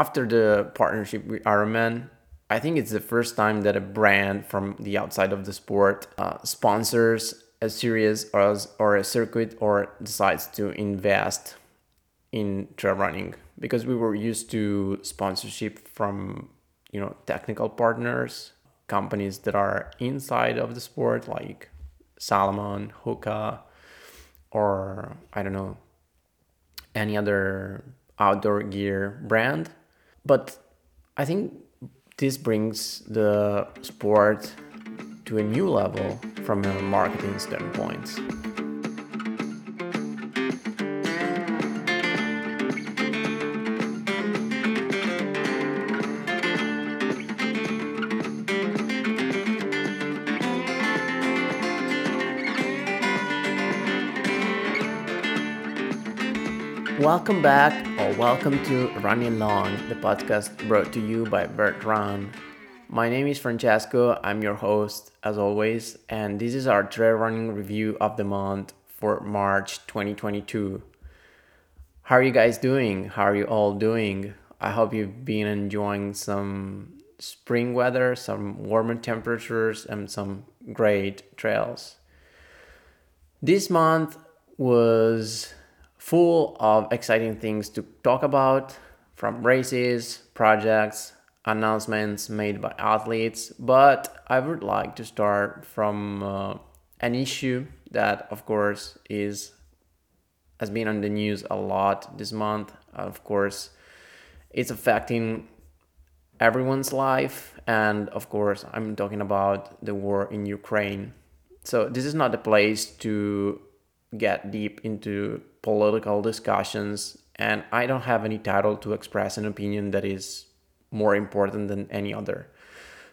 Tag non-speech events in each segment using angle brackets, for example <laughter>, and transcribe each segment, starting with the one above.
after the partnership with Ironman, I think it's the first time that a brand from the outside of the sport uh, sponsors a series or, or a circuit or decides to invest in trail running. Because we were used to sponsorship from you know technical partners companies that are inside of the sport like salomon hoka or i don't know any other outdoor gear brand but i think this brings the sport to a new level from a marketing standpoint. Welcome back welcome to Running Long, the podcast brought to you by Bert Run. My name is Francesco, I'm your host as always, and this is our trail running review of the month for March 2022. How are you guys doing? How are you all doing? I hope you've been enjoying some spring weather, some warmer temperatures, and some great trails. This month was full of exciting things to talk about from races, projects, announcements made by athletes. But I would like to start from uh, an issue that, of course, is has been on the news a lot this month. Of course, it's affecting everyone's life, and of course, I'm talking about the war in Ukraine. So this is not the place to get deep into political discussions, and I don't have any title to express an opinion that is more important than any other.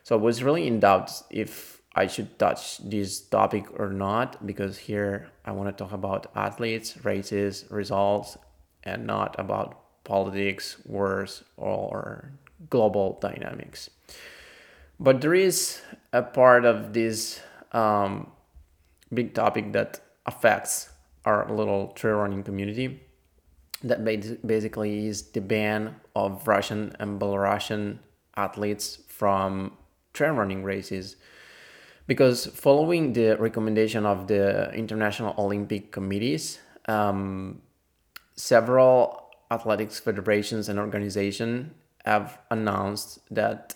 So I was really in doubt if I should touch this topic or not, because here I want to talk about athletes, races, results, and not about politics, wars, or global dynamics. But there is a part of this um, big topic that affects our little trail running community that basically is the ban of Russian and Belarusian athletes from trail running races. Because following the recommendation of the International Olympic Committees, um, several athletics federations and organizations have announced that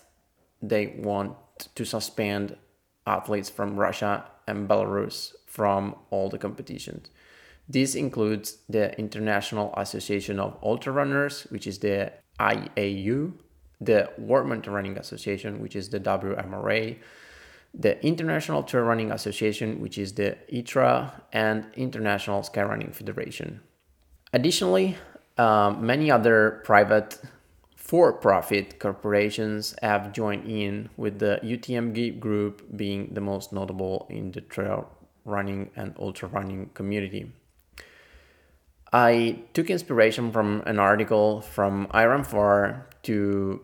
they want to suspend athletes from Russia and Belarus from all the competitions. This includes the International Association of Ultra Runners, which is the IAU, the World Mountain Running Association, which is the WMRA, the International Trail Running Association, which is the ITRA, and International Skyrunning Federation. Additionally, um, many other private for profit corporations have joined in, with the UTMB group being the most notable in the trail running and ultra running community. I took inspiration from an article from iRunFar to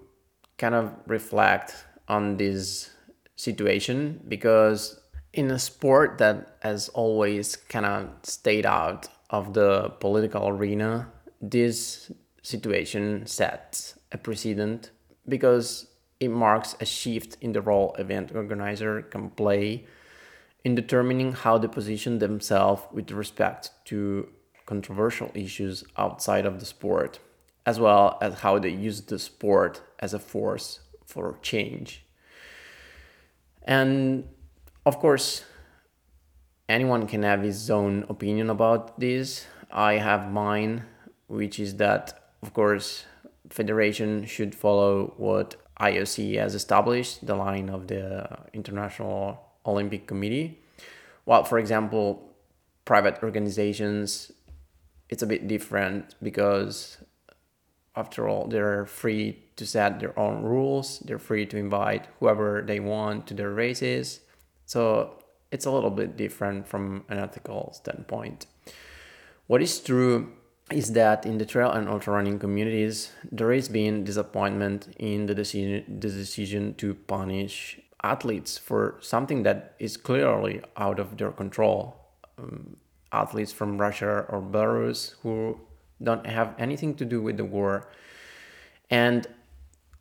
kind of reflect on this situation because in a sport that has always kind of stayed out of the political arena, this situation sets a precedent because it marks a shift in the role event organizer can play in determining how they position themselves with respect to controversial issues outside of the sport, as well as how they use the sport as a force for change. And of course, anyone can have his own opinion about this. I have mine, which is that, of course, federation should follow what IOC has established, the line of the International Olympic Committee. While, for example, private organizations it's a bit different because after all they're free to set their own rules. They're free to invite whoever they want to their races. So it's a little bit different from an ethical standpoint. What is true is that in the trail and ultra running communities there has been disappointment in the decision the decision to punish athletes for something that is clearly out of their control. Um, athletes from Russia or Belarus who don't have anything to do with the war And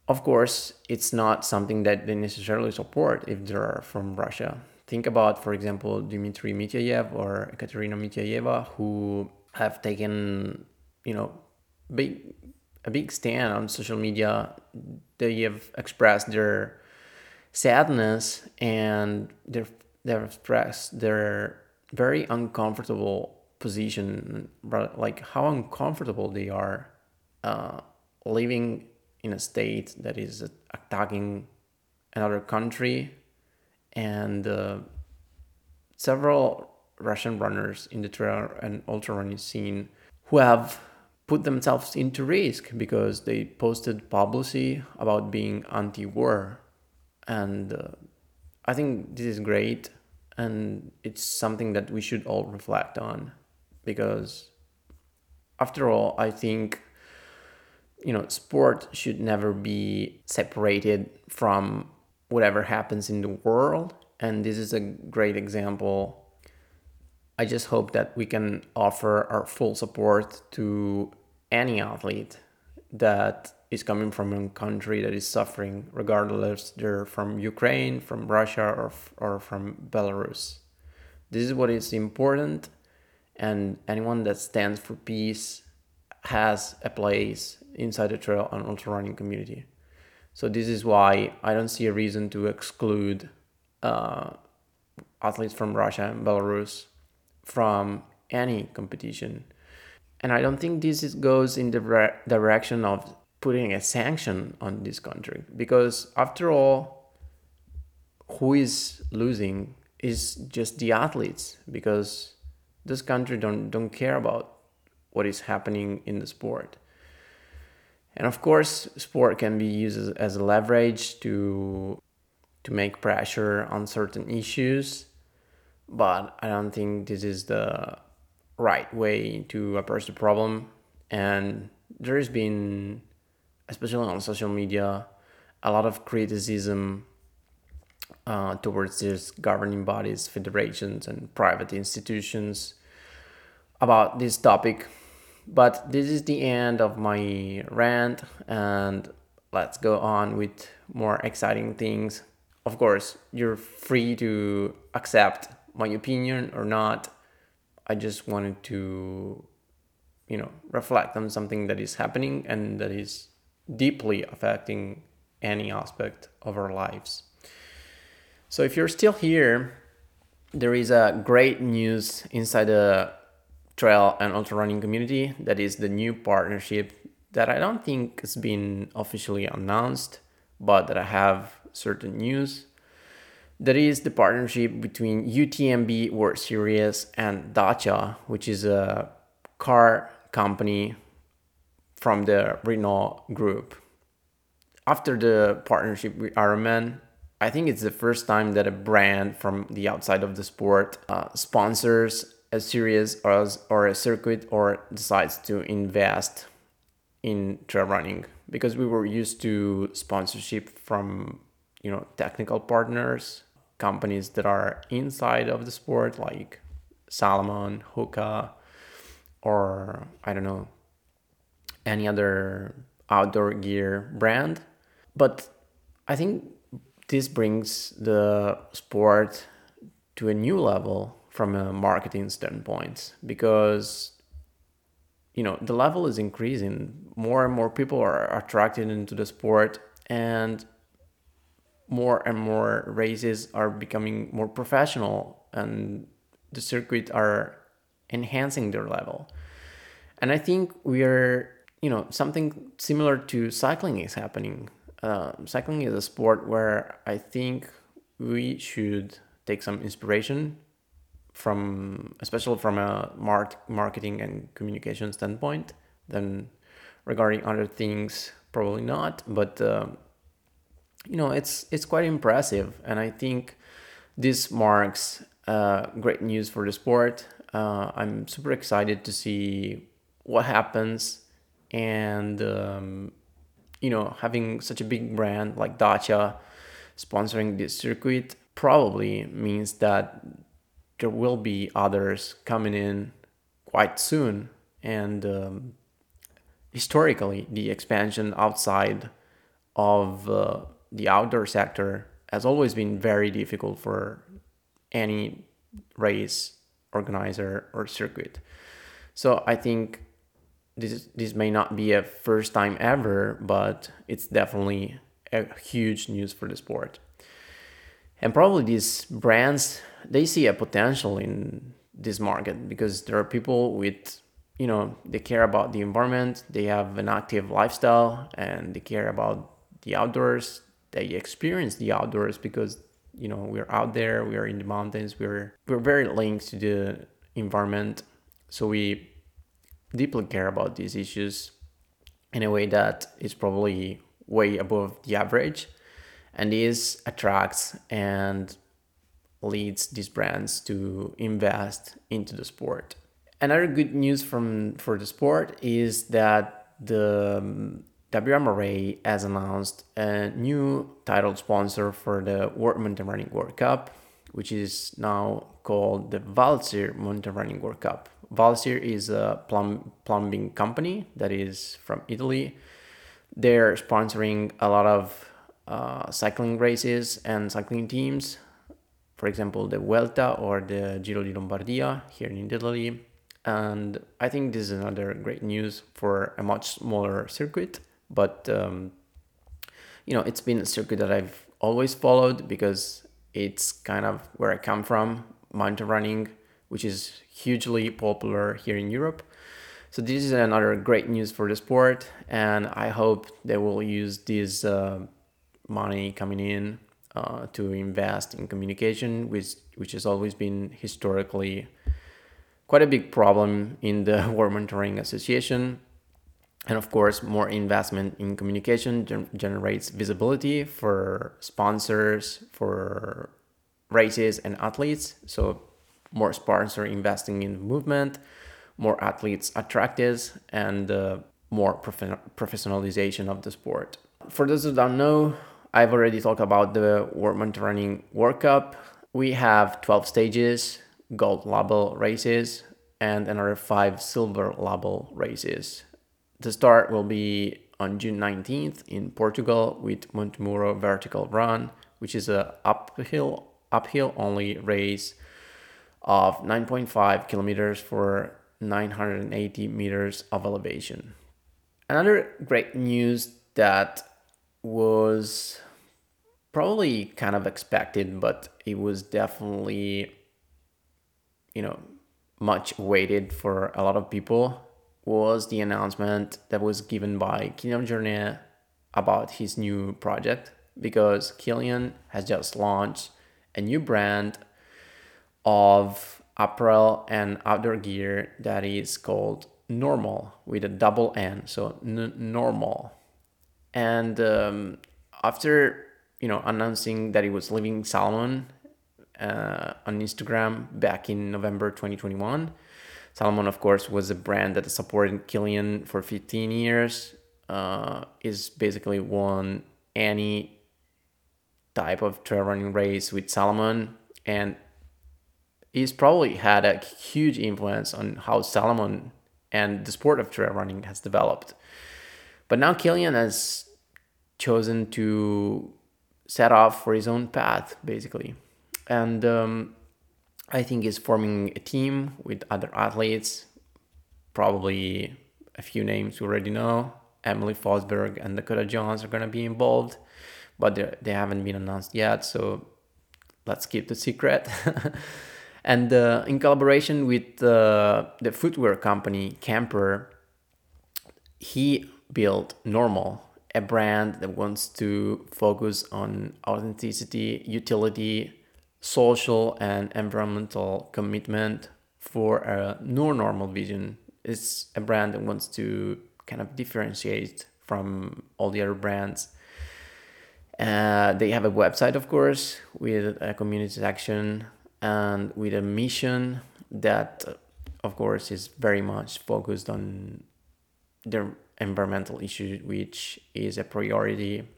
of course, it's not something that they necessarily support if they're from Russia. Think about, for example, Dmitry Mityayev or Ekaterina Mityayeva, who have taken, you know, big a big stand on social media. They have expressed their sadness and they've, they've expressed their very uncomfortable position, but like how uncomfortable they are uh, living in a state that is attacking another country. And uh, several Russian runners in the trail and ultra running scene who have put themselves into risk because they posted publicity about being anti-war. And uh, i think this is great and it's something that we should all reflect on because after all i think you know sport should never be separated from whatever happens in the world. And this is a great example. I just hope that we can offer our full support to any athlete that is coming from a country that is suffering, regardless they're from Ukraine, from Russia, or, or from Belarus. This is what is important, and anyone that stands for peace has a place inside the trail and ultra running community. So this is why I don't see a reason to exclude uh, athletes from Russia and Belarus from any competition. And I don't think this is, goes in the re- direction of putting a sanction on this country because after all, who is losing is just the athletes because this country don't don't care about what is happening in the sport. And of course, sport can be used as, as a leverage to to make pressure on certain issues but I don't think this is the right way to approach the problem. And there's been, especially on social media, a lot of criticism uh, towards these governing bodies, federations, and private institutions about this topic. But this is the end of my rant, and let's go on with more exciting things. Of course, you're free to accept my opinion or not. I just wanted to, you know, reflect on something that is happening and that is deeply affecting any aspect of our lives. So if you're still here, there is a great news inside the trail and ultra running community that is the new partnership that I don't think has been officially announced, but that I have certain news that is the partnership between UTMB World Series and Dacia, which is a car company from the Renault group. After the partnership with Ironman, I think it's the first time that a brand from the outside of the sport uh, sponsors a series or, or a circuit or decides to invest in trail running because we were used to sponsorship from you know technical partners companies that are inside of the sport, like Salomon, Hoka, or I don't know, any other outdoor gear brand. But I think this brings the sport to a new level from a marketing standpoint because you know the level is increasing more and more people are attracted into the sport and more and more races are becoming more professional and the circuit are enhancing their level. And I think we are, you know, something similar to cycling is happening. Uh, cycling is a sport where I think we should take some inspiration from, especially from a mark- marketing and communication standpoint. Then regarding other things, probably not. But uh, you know it's it's quite impressive and i think this marks uh, great news for the sport uh, i'm super excited to see what happens and um, you know having such a big brand like dacia sponsoring this circuit probably means that there will be others coming in quite soon and um, historically the expansion outside of uh, the outdoor sector has always been very difficult for any race organizer or circuit. So I think this this may not be a first time ever, but it's definitely a huge news for the sport. And probably these brands they see a potential in this market because there are people with you know they care about the environment, they have an active lifestyle, and they care about the outdoors. They experience the outdoors because you know we're out there, we are in the mountains, we're we're very linked to the environment, so we deeply care about these issues in a way that is probably way above the average and this attracts and leads these brands to invest into the sport. Another good news from for the sport is that the um, WMRA has announced a new title sponsor for the World Mountain Running World Cup, which is now called the Valsir Mountain Running World Cup. Valsir is a plum, plumbing company that is from Italy. They're sponsoring a lot of uh, cycling races and cycling teams. For example, the Vuelta or the Giro di Lombardia here in Italy. And I think this is another great news for a much smaller circuit. But, um, you know, it's been a circuit that I've always followed because it's kind of where I come from, mountain running which is hugely popular here in Europe. So this is another great news for the sport, and I hope they will use this uh, money coming in uh, to invest in communication, which which has always been historically quite a big problem in the <laughs> World Mountain Association. And of course, more investment in communication gen- generates visibility for sponsors, for races and athletes. So more sponsor investing in movement, more athletes attracted, and uh, more prof- professionalization of the sport. For those who don't know, I've already talked about the World Mountain Running World Cup. We have 12 stages, gold label races, and another five silver label races. The start will be on June 19th in Portugal with Montemuro Vertical Run, which is a uphill uphill only race of 9.5 kilometers for 980 meters of elevation. Another great news that was probably kind of expected, but it was definitely, you know, much waited for a lot of people was the announcement that was given by Kilian Jornet about his new project because Kilian has just launched a new brand of apparel and outdoor gear that is called normal with a double n so n- normal. And um, after you know announcing that he was leaving salomon uh, on instagram back in november 2021 salomon of course was a brand that supported kilian for 15 years uh, is basically won any type of trail running race with salomon and he's probably had a huge influence on how Salomon and the sport of trail running has developed. But now Kilian has chosen to set off for his own path, basically. And um, I think he's forming a team with other athletes, probably a few names you already know. Emelie Forsberg and Dakota Jones are going to be involved, but they haven't been announced yet. So let's keep the secret. <laughs> And uh, in collaboration with uh, the footwear company Camper, he built Normal, a brand that wants to focus on authenticity, utility, social, and environmental commitment for a new normal vision. It's a brand that wants to kind of differentiate from all the other brands. Uh, they have a website, of course, with a community section and with a mission that, of course, is very much focused on the environmental issue, which is a priority.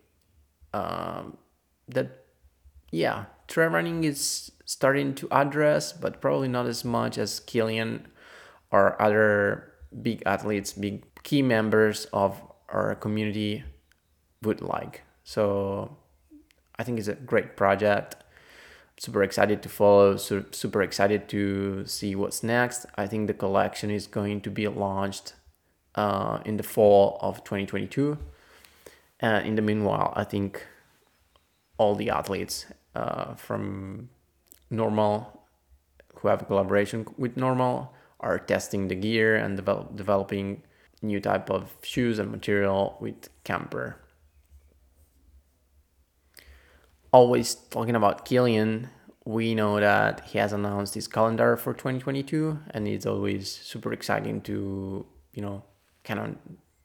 Um, that, yeah, trail running is starting to address, but probably not as much as Kilian or other big athletes, big key members of our community would like. So I think it's a great project. Super excited to follow, super excited to see what's next. I think the collection is going to be launched uh, in the fall of 2022. And in the meanwhile, I think all the athletes uh, from Normal who have a collaboration with Normal are testing the gear and develop, developing new type of shoes and material with Camper. Always talking about Kilian, we know that he has announced his calendar for 2022 and it's always super exciting to, you know, kind of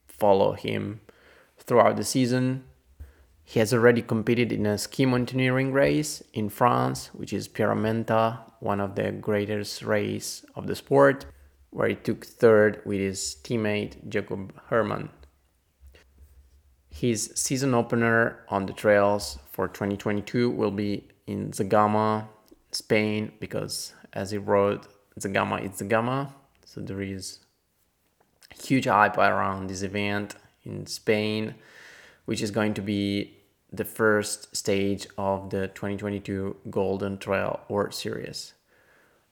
follow him throughout the season. He has already competed in a ski mountaineering race in France, which is Pierra Menta, one of the greatest race of the sport where he took third with his teammate Jakob Herrmann. His season opener on the trails for 2022 will be in Zegama, Spain, because as he wrote, Zegama is Zegama. So there is huge hype around this event in Spain, which is going to be the first stage of the 2022 Golden Trail World Series.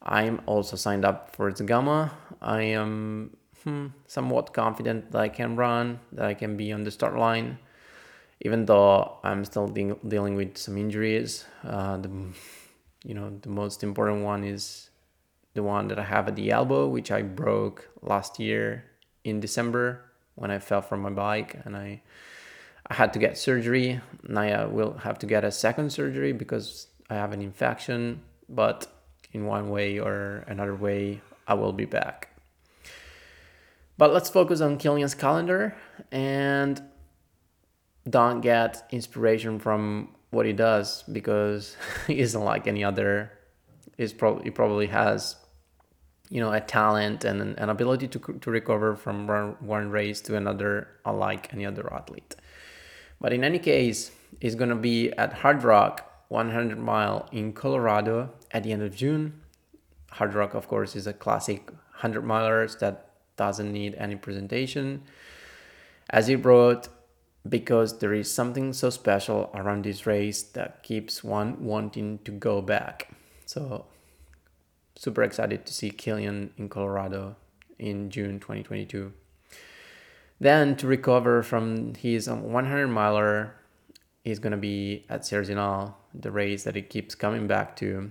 I'm also signed up for Zegama. I am hmm, somewhat confident that I can run, that I can be on the start line, even though I'm still de- dealing with some injuries. Uh, the, you know, the most important one is the one that I have at the elbow, which I broke last year in December when I fell from my bike and I I had to get surgery. Now I will have to get a second surgery because I have an infection, but in one way or another way, I will be back. But let's focus on Kilian's calendar and don't get inspiration from what he does because <laughs> he isn't like any other. He's probably he probably has, you know, a talent and an, ability to to recover from one race to another, unlike any other athlete. But in any case, he's gonna be at Hardrock 100 mile in Colorado at the end of June. Hardrock, of course, is a classic 100 milers that doesn't need any presentation. As he wrote, because there is something so special around this race that keeps one wanting to go back. So, super excited to see Kilian in Colorado in June 2022. Then, to recover from his 100 miler, he's going to be at Sierre-Zinal the race that he keeps coming back to.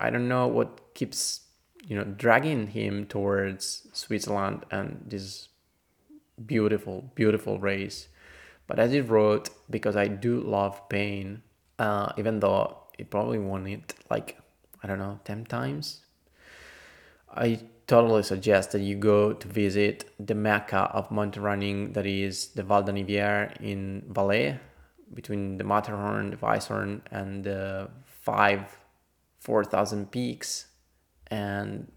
I don't know what keeps you know dragging him towards Switzerland and this beautiful, beautiful race. But as he wrote, because I do love pain, uh, even though he probably won it like I don't know ten times, I totally suggest that you go to visit the mecca of mountain running, that is the Val d'Anniviers in Valais, between the Matterhorn, the Weisshorn, and the five, 4,000 peaks. And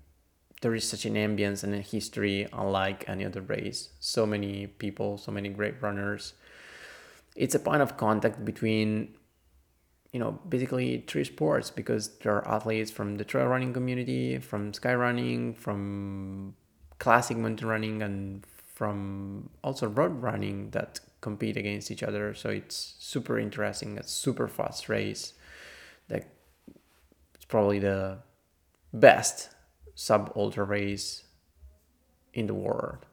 there is such an ambience and a history unlike any other race. So many people, so many great runners. It's a point of contact between, you know, basically three sports because there are athletes from the trail running community, from sky running, from classic mountain running, and from also road running that compete against each other. So it's super interesting. A super fast race. That it's probably the best sub ultra race in the world.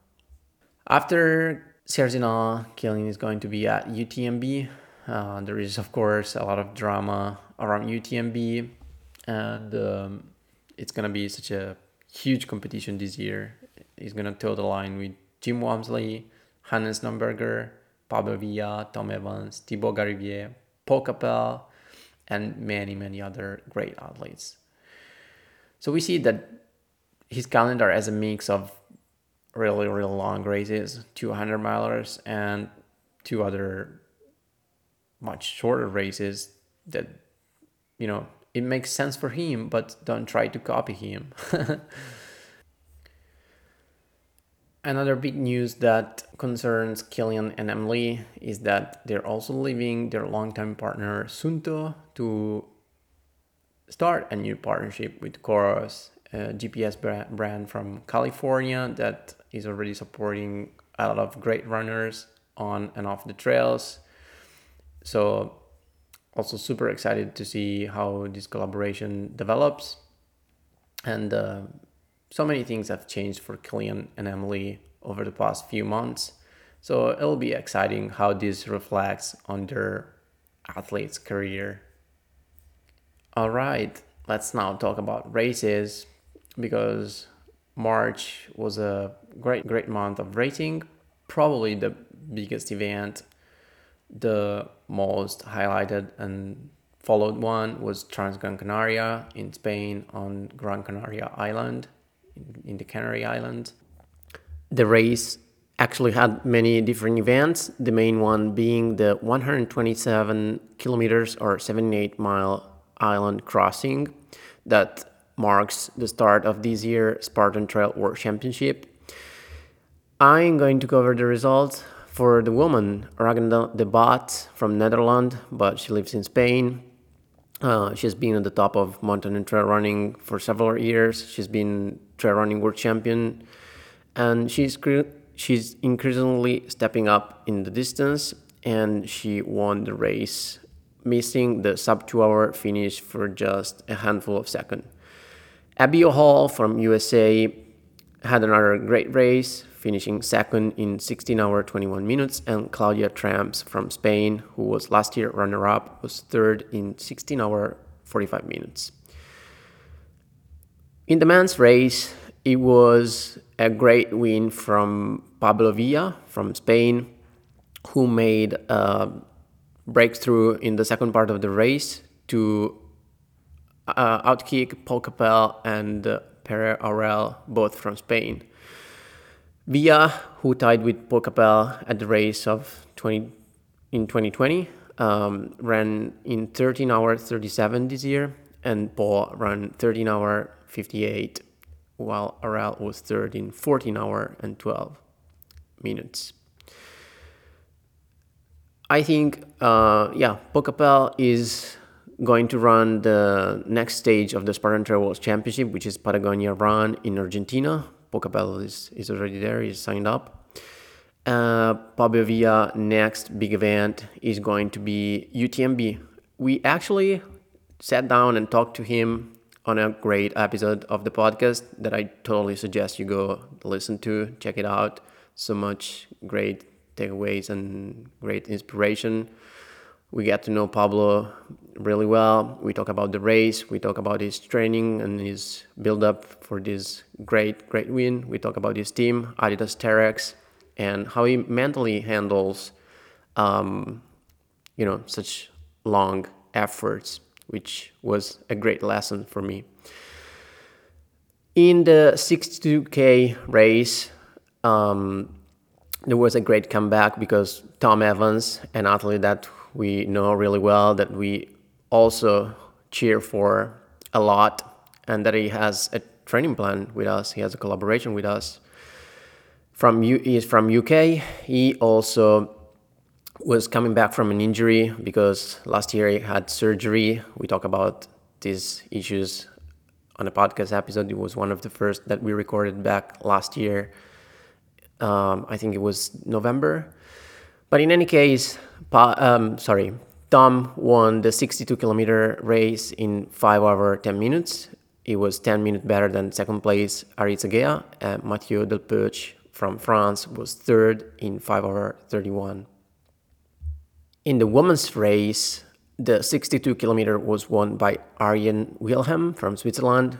After Sierre-Zinal, Kilian is going to be at UTMB. Uh, there is, of course, a lot of drama around UTMB, and um, it's gonna be such a huge competition this year. He's gonna toe the line with Jim Walmsley, Hannes Schnarrenberger, Pablo Villa, Tom Evans, Thibaut Garivier, Paul Capell, and many, many other great athletes. So we see that his calendar has a mix of really, really long races, 200 milers, and two other much shorter races that, you know, it makes sense for him, but don't try to copy him. <laughs> Another big news that concerns Kilian and Emily is that they're also leaving their longtime partner Suunto to start a new partnership with Coros, a GPS brand from California that is already supporting a lot of great runners on and off the trails. So, also super excited to see how this collaboration develops. And uh, so many things have changed for Kilian and Emily over the past few months. So it'll be exciting how this reflects on their athlete's career. All right, let's now talk about races because March was a great, great month of racing. Probably the biggest event, the most highlighted and followed one was Trans Gran Canaria in Spain on Gran Canaria Island, in, in the Canary Islands. The race actually had many different events, the main one being the 127 kilometers or 78 mile island crossing that marks the start of this year Spartan Trail World Championship. I'm going to cover the results for the woman, Ragna Debats from Netherlands, but she lives in Spain. Uh, she's been at the top of mountain trail running for several years. She's been trail running world champion, and she's she's increasingly stepping up in the distance. And she won the race, missing the sub two hour finish for just a handful of seconds. Abby Hall from USA had another great race, finishing second in 16 hour 21 minutes, and Claudia Tremps from Spain, who was last year runner up, was third in 16 hour 45 minutes. In the men's race, it was a great win from Pablo Villa from Spain, who made a breakthrough in the second part of the race to uh, outkick Paul Capell and uh, Pere Aurell, both from Spain. Villa, who tied with Paul Capell at the race of 20 in 2020, um, ran in 13 hours 37 this year, and Paul ran 13 hour 58, while Aurell was third in 14 hour and 12 minutes. I think, uh, yeah, Paul Capell is going to run the next stage of the Spartan Trail World Championship, which is Patagonia Run in Argentina. Paul is, is already there, he's signed up. Uh, Pablo Villa next big event is going to be UTMB. We actually sat down and talked to him on a great episode of the podcast that I totally suggest you go listen to, check it out. So much great takeaways and great inspiration we get to know Pablo really well. We talk about the race, we talk about his training and his build up for this great, great win. We talk about his team, Adidas Terrex, and how he mentally handles, um, you know, such long efforts, which was a great lesson for me. In the 62K race, um, there was a great comeback because Tom Evans, an athlete that we know really well that we also cheer for a lot and that he has a training plan with us. He has a collaboration with us. From U- he is from UK. He also was coming back from an injury because last year he had surgery. We talk about these issues on a podcast episode. It was one of the first that we recorded back last year. Um, I think it was November. But in any case, pa- um, sorry, Tom won the 62 kilometer race in 5 hour 10 minutes. It was 10 minutes better than second place Aritz Egea, and Mathieu Delpeuch from France was third in 5 hour 31. In the women's race, the 62 kilometer was won by Arjen Wilhelm from Switzerland,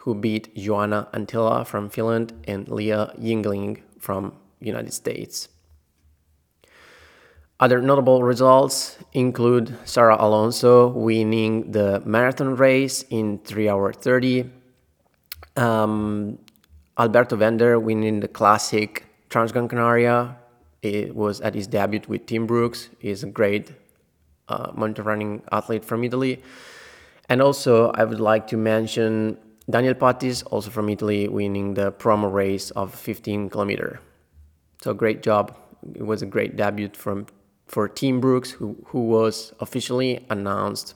who beat Joanna Antila from Finland and Leah Yingling from United States. Other notable results include Sarah Alonso winning the marathon race in 3 hour 30, um, Alberto Vender winning the classic Transgran Canaria. It was at his debut with Team Brooks. He's a great uh, mountain running athlete from Italy. And also, I would like to mention Daniel Pattis, also from Italy, winning the promo race of 15 kilometer. So great job. It was a great debut from for Team Brooks, who, who was officially announced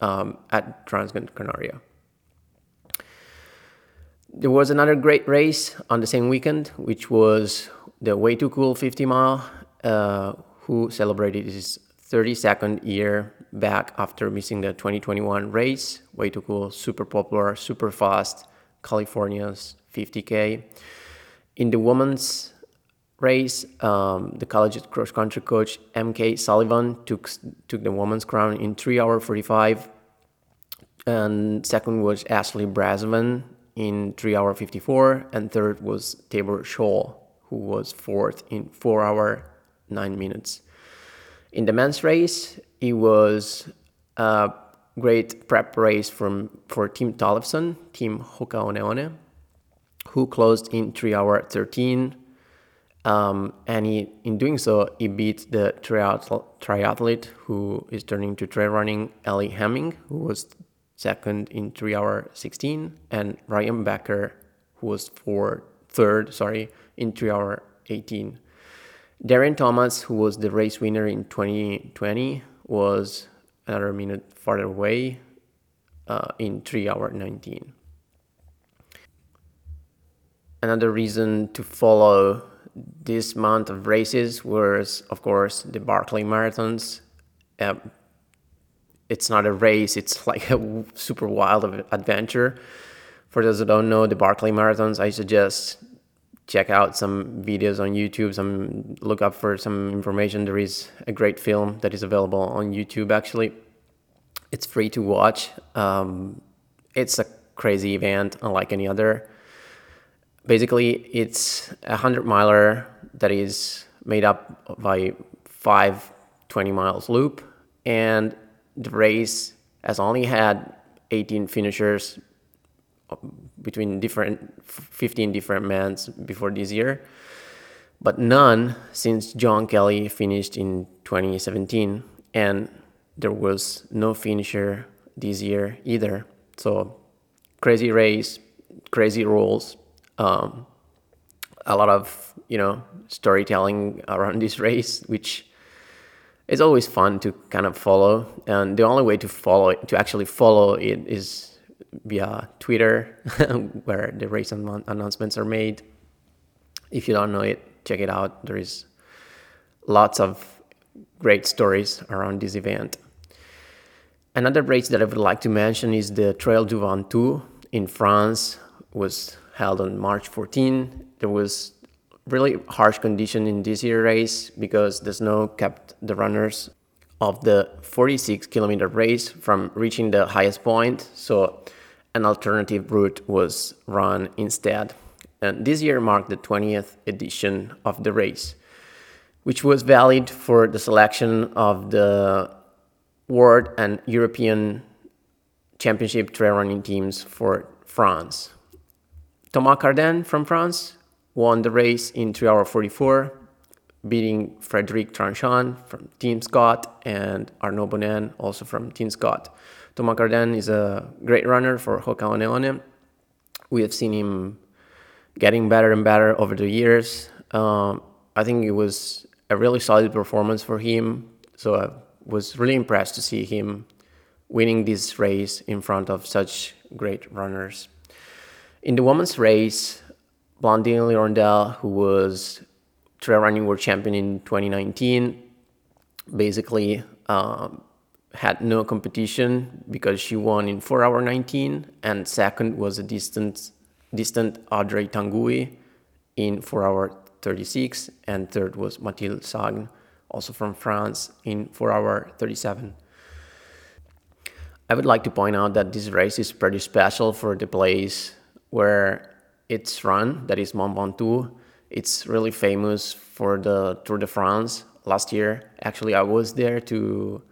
um, at Transgran Canaria. there was another great race on the same weekend, which was the Way Too Cool 50 mile, uh, who celebrated his 32nd year back after missing the 2021 race. Way Too Cool, super popular, super fast, California's 50K. In the women's race, um, the college cross country coach MK Sullivan took took the women's crown in 3 hour 45 and second was Ashley Brasovan in 3 hour 54 and third was Tabor Shaw, who was fourth in 4 hour 9 minutes. In the men's race it was a great prep race from for Tim Tollefson Team Hoka who closed in 3 hour 13 um, and he, in doing so, he beat the triathlete who is turning to trail running, Ellie Hemming, who was second in 3 hour 16 and Ryan Becker who was for third sorry in 3 hour 18 Darren Thomas who was the race winner in 2020 was another minute farther away uh, in 3 hour 19 another reason to follow this month of races was of course the Barkley marathons. Uh, it's not a race it's <laughs> like a super wild adventure. For those who don't know the Barkley marathons i suggest check out some videos on youtube some look up for some information. There is a great film that is available on youtube actually. It's free to watch. Um, it's a crazy event unlike any other basically it's a 100 miler that is made up by five 20 miles loop and the race has only had 18 finishers between different 15 different men before this year but none since john kelly finished in 2017 and there was no finisher this year either. So crazy race crazy rules um, a lot of you know storytelling around <laughs> this race which is always fun to kind of follow. And the only way to follow to actually follow it is via twitter <laughs> where the race announcements are made. If you don't know it check it out. There is lots of great stories around this event. Another race that i would like to mention is the trail du ventoux in france. It was held on march 14 there was really harsh condition in this year race because the snow kept the runners of the 46 kilometer race from reaching the highest point. So an alternative route was run instead. And this year marked the 20th edition of the race which was valid for the selection of the world and european championship trail running teams for france thomas cardin from france won the race in 3 hour 44, beating Frederic Tranchant from Team Scott and Arnaud Bonin, also from Team Scott. Thomas Cardin is a great runner for Hoka One One. We have seen him getting better and better over the years. Um, I think it was a really solid performance for him. So I was really impressed to see him winning this race in front of such great runners. In the women's race, Blandine L'hirondel, who was trail running world champion in 2019, basically um, had no competition because she won in 4 hour 19 and second was a distant distant Audrey Tanguy in 4 hour 36 and third was Mathilde Sagn, also from France in 4 hour 37 I would like to point out that this race is pretty special for the place where its run, that is Mont Ventoux. It's really famous for the Tour de France last year. Actually, I was there to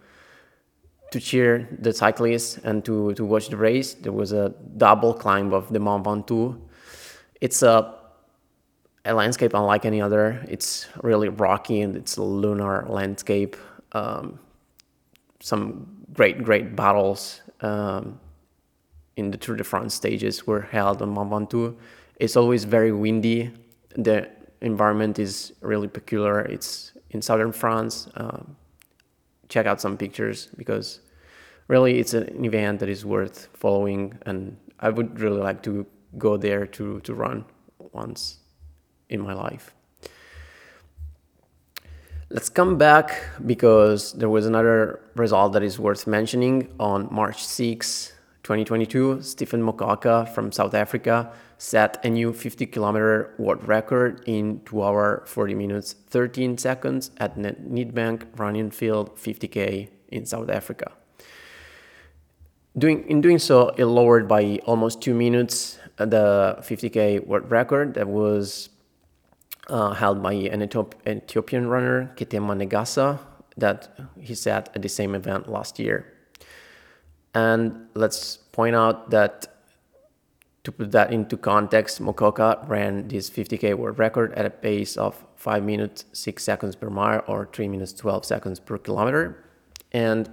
to cheer the cyclists and to, to watch the race. There was a double climb of the Mont Ventoux. It's a a landscape unlike any other. It's really rocky and it's a lunar landscape. Um, some great, great battles um, in the Tour de France stages were held on Mont Ventoux. It's always very windy. The environment is really peculiar. It's in southern France. Um, check out some pictures because really it's an event that is worth following, and I would really like to go there to, to run once in my life. Let's come back because there was another result that is worth mentioning on March 6, 2022. Stephen Mokoka from South Africa set a new 50 kilometer world record in 2 hour 40 minutes 13 seconds at Nedbank Runified 50k in South Africa. Doing, in doing so, it lowered by almost two minutes the 50k world record that was uh, held by an Ethiopian runner, Ketema Negasa, that he set at the same event last year. And let's point out that to put that into context, Mokoka ran this 50k world record at a pace of 5 minutes 6 seconds per mile or 3 minutes 12 seconds per kilometer. And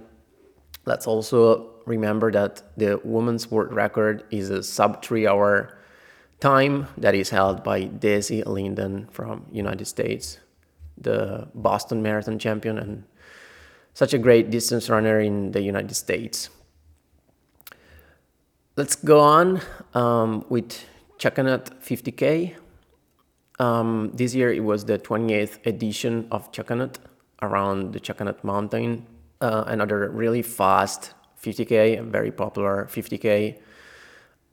let's also remember that the women's world record is a sub 3 hour time that is held by Desi Linden from United States, the Boston Marathon champion and such a great distance runner in the United States. Let's go on um, with Chuckanut 50K. Um, this year it was the 28th edition of Chuckanut around the Chuckanut Mountain. Uh, another really fast 50K, very popular 50K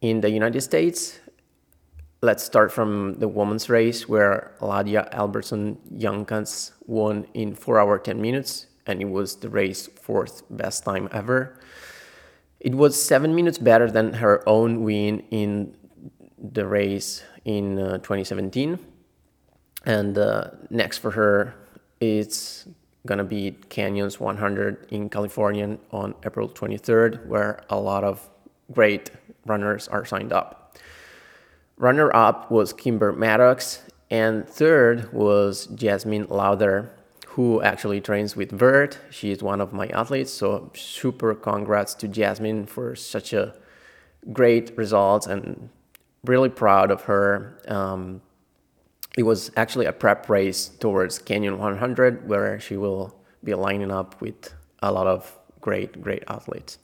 in the United States let's start from the women's race where Ladia Albertson Youngcans won in 4 hour 10 minutes and it was the race fourth best time ever. It was 7 minutes better than her own win in the race in uh, 2017. And uh, next for her it's gonna be Canyons 100 in California on April 23rd where a lot of great runners are signed up. Runner up was Kimber Mattox, and third was Jasmine Lauder, who actually trains with Vert. She is one of my athletes, so super congrats to Jasmine for such a great result and really proud of her. Um, it was actually a prep race towards Canyon 100 where she will be lining up with a lot of great, great athletes.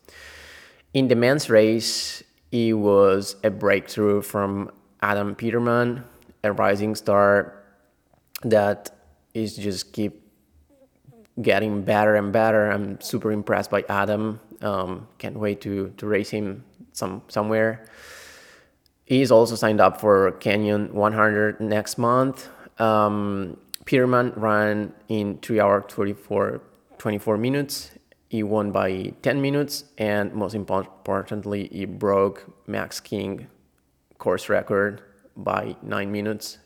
In the men's race, it was a breakthrough from Adam Peterman, a rising star that is just keep getting better and better. I'm super impressed by Adam. Um, can't wait to to race him some somewhere. He's also signed up for Canyon 100 next month. Um, Peterman ran in 3 hours 24, 24 minutes. He won by 10 minutes, and most importantly, he broke Max King course record by nine minutes,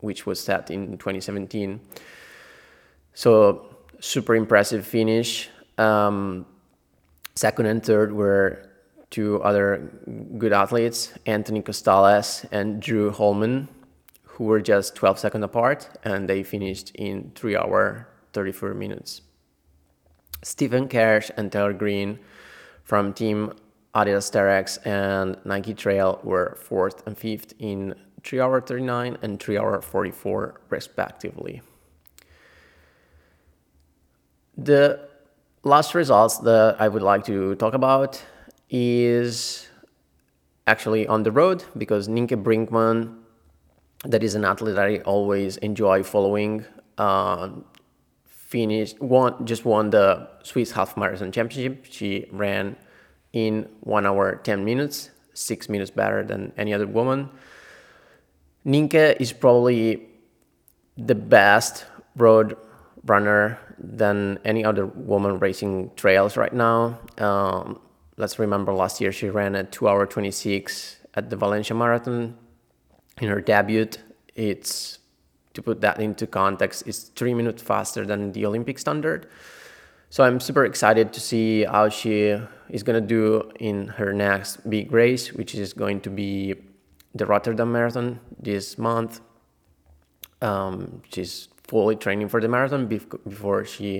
which was set in 2017. So super impressive finish. Um, second and third were two other good athletes, Anthony Costales and Drew Holman, who were just 12 seconds apart, and they finished in 3 hour 34 minutes. Stephen Kersh and Taylor Green from Team Adidas Terrex and Nike Trail were fourth and fifth in 3 hour 39 and 3 hour 44 respectively. The last results that I would like to talk about is actually on the road because Nienke Brinkman, that is an athlete I always enjoy following, uh, finished won just won the Swiss Half Marathon Championship. She ran in one hour, 10 minutes, six minutes better than any other woman. Nienke is probably the best road runner than any other woman racing trails right now. Um, let's remember last year she ran at 2 hour 26 at the Valencia Marathon in her debut. It's to put that into context, it's three minutes faster than the Olympic standard. So I'm super excited to see how she is going to do in her next big race, which is going to be the Rotterdam Marathon this month. Um, she's fully training for the marathon before she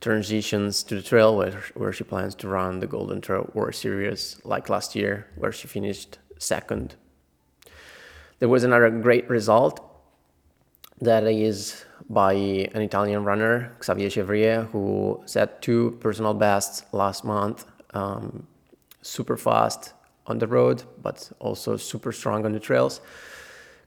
transitions to the trail, where, where she plans to run the Golden Trail World Series like last year, where she finished second. There was another great result that is by an Italian runner, Xavier Chevrier, who set two personal bests last month. Um, super fast, on the road, but also super strong on the trails.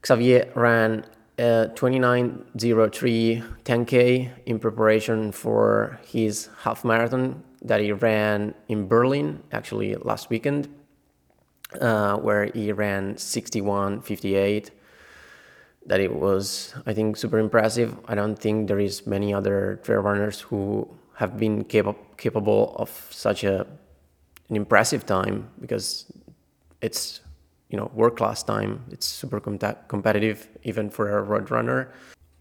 Xavier ran uh, 29.03 10K in preparation for his half marathon that he ran in Berlin, actually last weekend, uh, where he ran 61.58. That it was, I think, super impressive. I don't think there is many other trail runners who have been cap- capable of such a an impressive time because it's you know world class time. It's super com- competitive even for a road runner.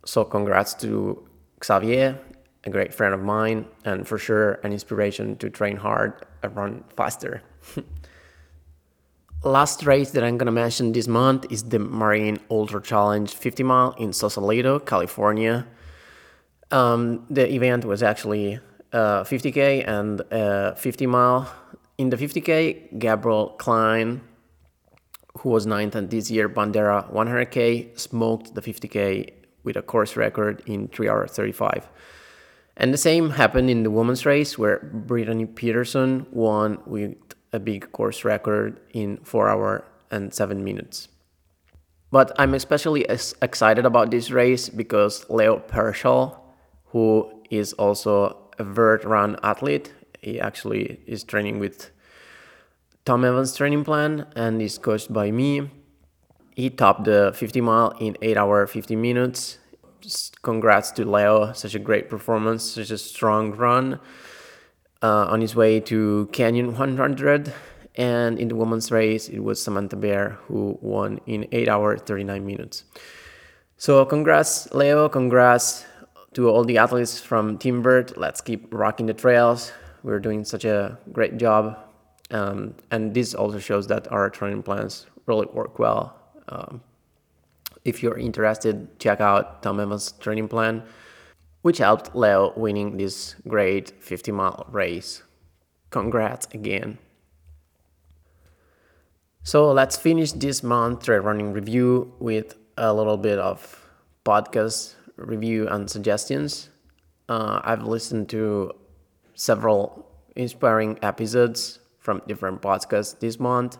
So congrats to Xavier, a great friend of mine, and for sure an inspiration to train hard and run faster. <laughs> Last race that I'm gonna mention this month is the Marin Ultra Challenge 50 mile in Sausalito, California. Um, the event was actually uh, 50k and uh, 50 mile. In the 50k, Gabriel Klein who was ninth and this year Bandera 100K, smoked the 50K with a course record in 3 hours 35. And the same happened in the women's race where Brittany Peterson won with a big course record in 4 hours and 7 minutes. But I'm especially excited about this race because Leo Pearsall, who is also a vert run athlete, he actually is training with Tom Evans training plan and is coached by me. He topped the 50 mile in 8 hour 50 minutes. Just congrats to Leo, such a great performance, such a strong run uh, on his way to Canyon 100. And in the women's race, it was Samantha Bear who won in 8 hours 39 minutes. So congrats, Leo. Congrats to all the athletes from Team Vert. Let's keep rocking the trails. We're doing such a great job um, and this also shows that our training plans really work well. Um, if you're interested, check out Tom Evans' training plan, which helped Leo winning this great 50 mile race. Congrats again. So let's finish this month trail running review with a little bit of podcast review and suggestions. Uh, I've listened to several inspiring episodes from different podcasts this month.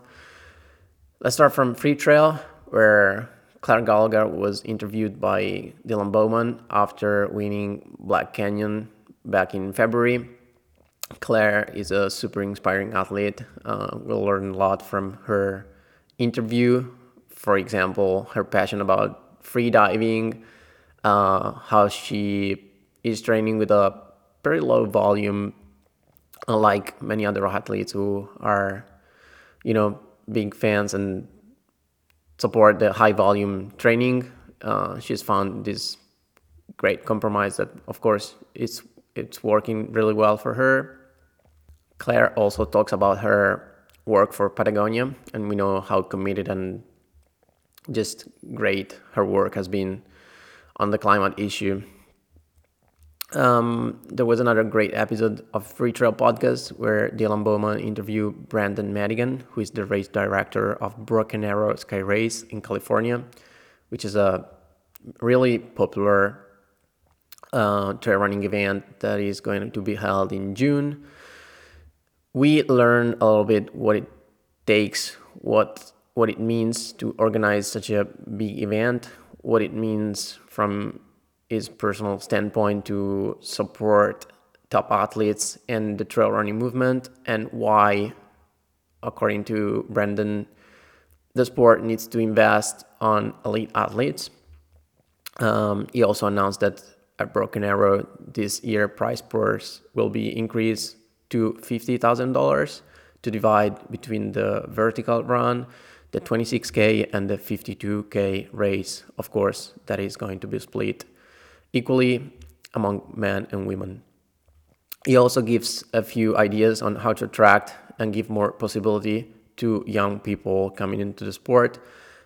Let's start from Freetrail, where Claire Gallagher was interviewed by Dylan Bowman after winning Black Canyon back in February. Claire is a super inspiring athlete. Uh, we'll learn a lot from her interview. For example, her passion about free diving, uh, how she is training with a very low volume unlike many other athletes who are, you know, big fans and support the high volume training, uh, she's found this great compromise that, of course, it's it's working really well for her. Claire also talks about her work for Patagonia, and we know how committed and just great her work has been on the climate issue. Um, there was another great episode of Freetrail Podcast where Dylan Bowman interviewed Brendan Madigan, who is the race director of Broken Arrow Sky Race in California, which is a really popular uh, trail running event that is going to be held in June. We learned a little bit what it takes, what what it means to organize such a big event, what it means from his personal standpoint to support top athletes in the trail running movement and why, according to Brendan, the sport needs to invest on elite athletes. Um, he also announced that at Broken Arrow this year, prize purse will be increased to $50,000 to divide between the vertical run, the 26K, and the 52K race. Of course, that is going to be split equally among men and women. He also gives a few ideas on how to attract and give more possibility to young people coming into the sport,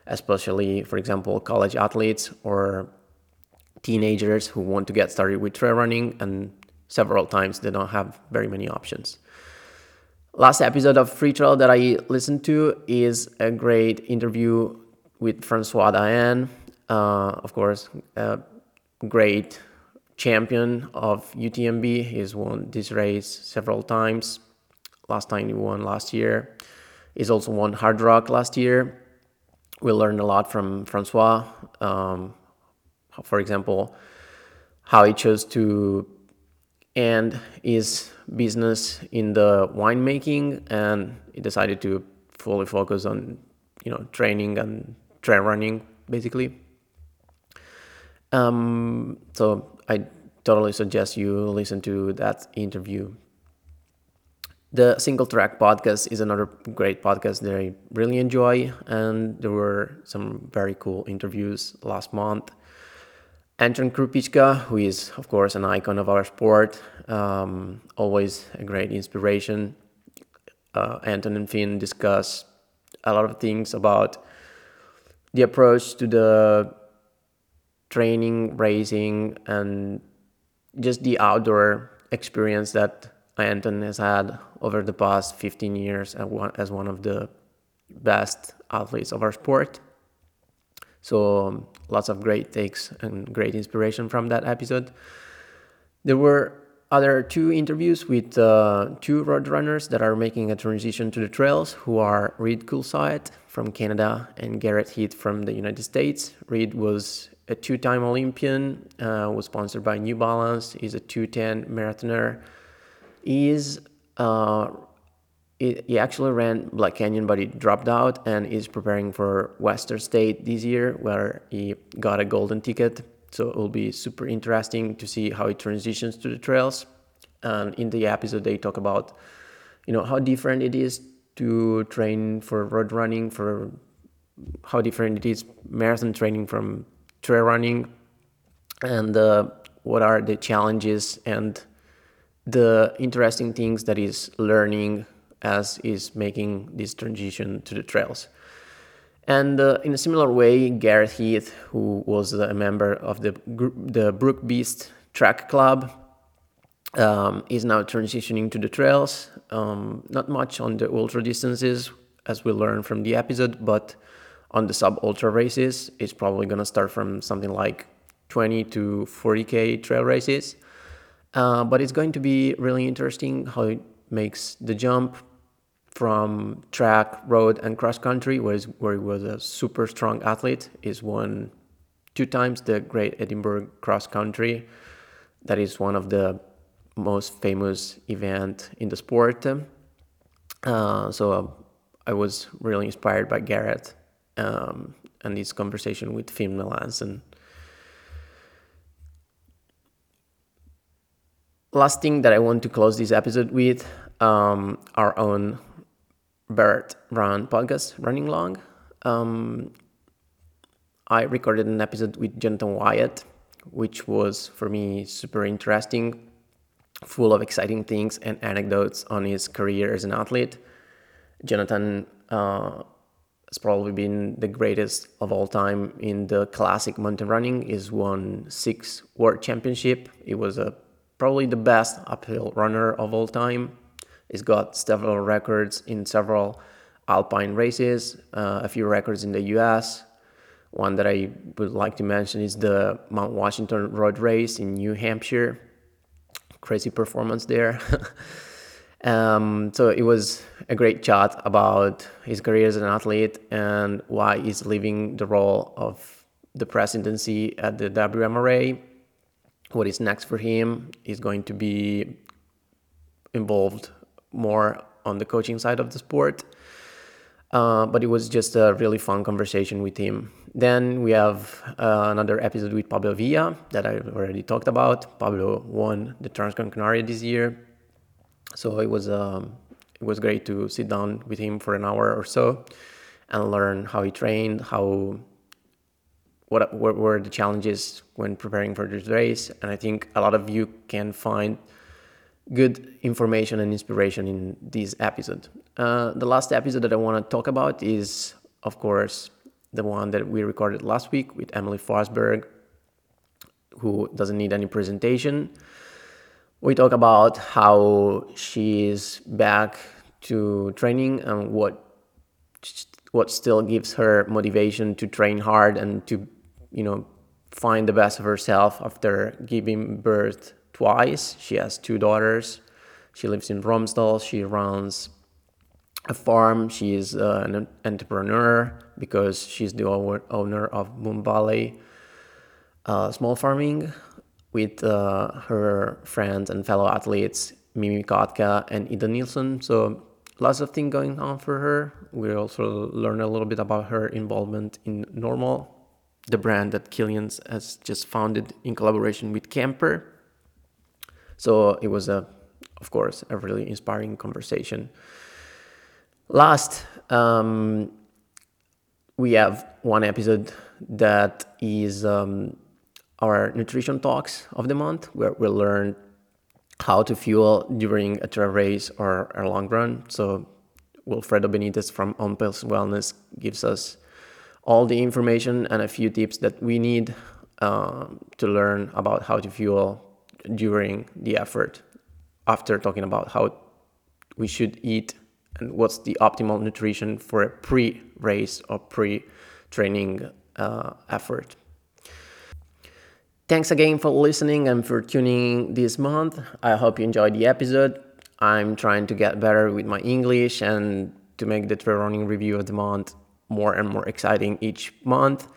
especially, for example, college athletes or teenagers who want to get started with trail running, and several times they don't have very many options. Last episode of Freetrail that I listened to is a great interview with Francois D'haene, uh, of course, uh, great champion of UTMB. He's won this race several times. Last time he won last year. He's also won Hardrock last year. We learned a lot from Francois. Um, for example, how he chose to end his business in the winemaking and he decided to fully focus on you know training and trail running basically um, so i totally suggest you listen to that interview the single track podcast is another great podcast that i really enjoy and there were some very cool interviews last month Anton Krupicka, who is, of course, an icon of our sport, um, always a great inspiration. Uh, Anton and Finn discuss a lot of things about the approach to the training, racing, and just the outdoor experience that Anton has had over the past 15 years as one of the best athletes of our sport. So lots of great takes and great inspiration from that episode. There were other two interviews with uh, two road runners that are making a transition to the trails, who are Reid Coolsaet from Canada and Garrett Heath from the United States. Reid was a two-time Olympian, uh, was sponsored by New Balance. He's a 210 marathoner. He's uh, he actually ran Black Canyon, but he dropped out and is preparing for Western State this year, where he got a golden ticket. So it will be super interesting to see how he transitions to the trails. And in the episode, they talk about, you know, how different it is to train for road running, for how different it is marathon training from trail running, and uh, what are the challenges and the interesting things that is learning as is making this transition to the trails. And uh, in a similar way, Garrett Heath, who was a member of the the Brook Beast Track Club, um, is now transitioning to the trails. Um, not much on the ultra distances, as we learned from the episode, but on the sub ultra races, it's probably gonna start from something like 20 to 40k trail races. Uh, but it's going to be really interesting how it makes the jump from track, road, and cross country, where, where he was a super strong athlete. is won two times the Great Edinburgh Cross Country. That is one of the most famous event in the sport. Uh, so uh, I was really inspired by Garrett um, and this conversation with Finn Melanson. Last thing that I want to close this episode with um, our own Vert Run podcast, Running Long. Um, I recorded an episode with Jonathan Wyatt, which was for me super interesting, full of exciting things and anecdotes on his career as an athlete. Jonathan uh, has probably been the greatest of all time in the classic mountain running. He's won six world championship. He was a probably the best uphill runner of all time. He's got several records in several alpine races, uh, a few records in the US. One that I would like to mention is the Mount Washington Road Race in New Hampshire. Crazy performance there. <laughs> um, so it was a great chat about his career as an athlete and why he's leaving the role of the presidency at the WMRA. What is next for him? He's going to be involved more on the coaching side of the sport. Uh, but it was just a really fun conversation with him. Then we have uh, another episode with Pablo Villa that I already talked about. Pablo won the Transgran Canaria this year, so it was um, it was great to sit down with him for an hour or so and learn how he trained, how what, what were the challenges when preparing for this race, and I think a lot of you can find good information and inspiration in this episode. Uh, the last episode that I want to talk about is, of course, the one that we recorded last week with Emelie Forsberg, who doesn't need any presentation. We talk about how she is back to training and what what still gives her motivation to train hard and to you know find the best of herself after giving birth twice. She has two daughters. She lives in Romsdal. She runs a farm. She is uh, an entrepreneur because she's the owner of Moon Valley uh, Small Farming with uh, her friends and fellow athletes Mimmi Kotka and Ida Nilsson. So lots of things going on for her. We also learn a little bit about her involvement in NNormal, the brand that Kilian has just founded in collaboration with Camper. So it was a, of course, a really inspiring conversation. Last, um, we have one episode that is um, our nutrition talks of the month, where we learn how to fuel during a trail race or a long run. So Wilfredo Benitez from On Pace Wellness gives us all the information and a few tips that we need uh, to learn about how to fuel during the effort. After talking about how we should eat and what's the optimal nutrition for a pre-race or pre-training uh, effort. Thanks again for listening and for tuning this month. I hope you enjoyed the episode. I'm trying to get better with my English and to make the trail running review of the month more and more exciting each month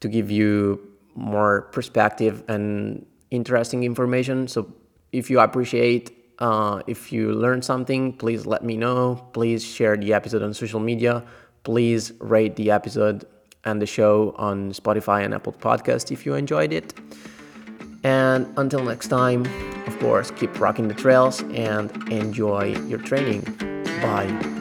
to give you more perspective and interesting information. So if you appreciate, uh, if you learn something, please let me know. Please share the episode on social media. Please rate the episode and the show on Spotify and Apple Podcast if you enjoyed it. And until next time, of course, keep rocking the trails and enjoy your training. Bye.